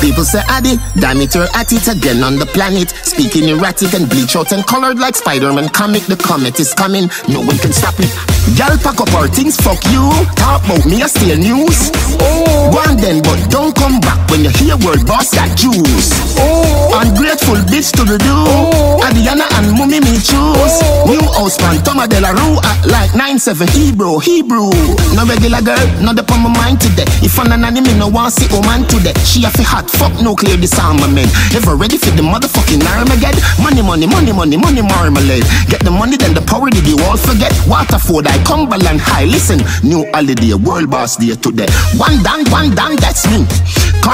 People say Addy, damn it, you're at it again on the planet. Speaking erratic and bleach out and colored like Spider-Man comic. The comet is coming, no one can stop it. Girl, pack up our things, fuck you. Talk about me, I steal news. Oh. Go on then, but don't come back when you hear world boss got juice. Oh. Ungrateful bitch to the do. Oh. Adiana and Mummy me choose. Oh. New house man, Toma de la Rue at like 9-7 Hebrew, Hebrew. No regular girl, not the on my mind today. If I'm an anime, no one see woman today. She have a hot Fuck nuclear disarmament. Ever ready for the motherfucking Armageddon? Money, money, money, money, money, marmalade. Get the money, then the power did you all forget? Waterford, I Cumberland High. Listen, new holiday, world boss day today. One down, one down, that's me.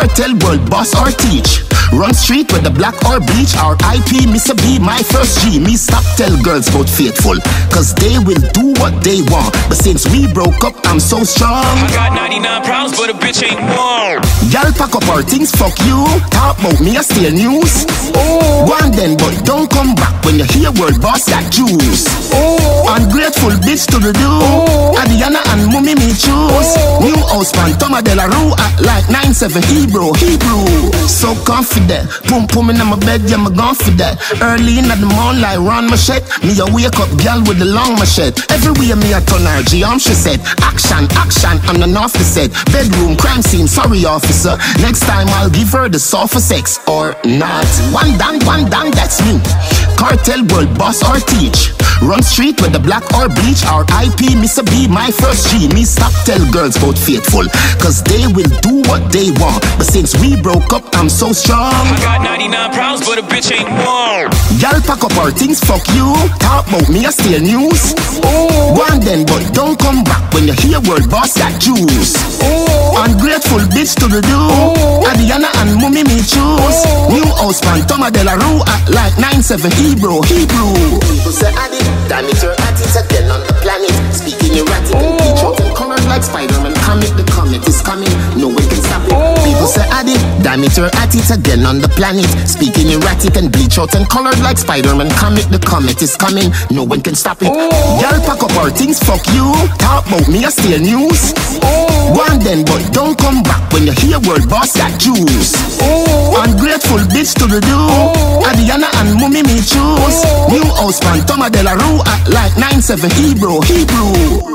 Kartel world boss or teach. Run street with the black or bleach or IP, Mr. B, my first G. Me stop tell girls about faithful, cause they will do what they want. But since we broke up, I'm so strong. I got 99 problems, but a bitch ain't one. Y'all pack up our things, fuck you. Talk about me, I steal news. Oh. One then, but don't come back when you hear world boss got juice. Oh. Ungrateful bitch to the do. Oh. House de la like 9-7 Hebrew, Hebrew. So confident. Boom, boom in my bed, yeah, I'm gone for that. Early in the morning, like run machete. Me a wake up girl with the long machete. Everywhere me a turn her G, she said. Action, action, I'm the off the set. Bedroom, crime scene, sorry officer. Next time I'll give her the soft for sex or not. One down, one down, that's me. Kartel world boss or teach. Run street with the black or bleach or IP, Mr. B, my first G. Me stop tell girls about faithful, cause they will do what they want. But since we broke up, I'm so strong. I got 99 problems, but a bitch ain't one. Y'all pack up our things, fuck you. Talk about me, I steal news. Oh. One then, but don't come back when you hear word boss got juice. Oh. Ungrateful bitch to the do. Oh. Adiana and Mummy me choose. Oh. New house man, Toma de la Rue at like 9-7 Hebrew, Hebrew. People say Addy, damn it, you're at it again on the planet. Speaking erratic and bleach out and colored like Spider-Man. Comic, the comet is coming, no one can stop it. Oh. Y'all pack up our things, fuck you. Talk about me, I steal news. Oh. One then, but don't come back when you hear word boss got juice. Oh. Ungrateful bitch to the do. Adiana and Mummy me choose. New house man, Toma de la Rue at like 9-7 Hebrew, Hebrew.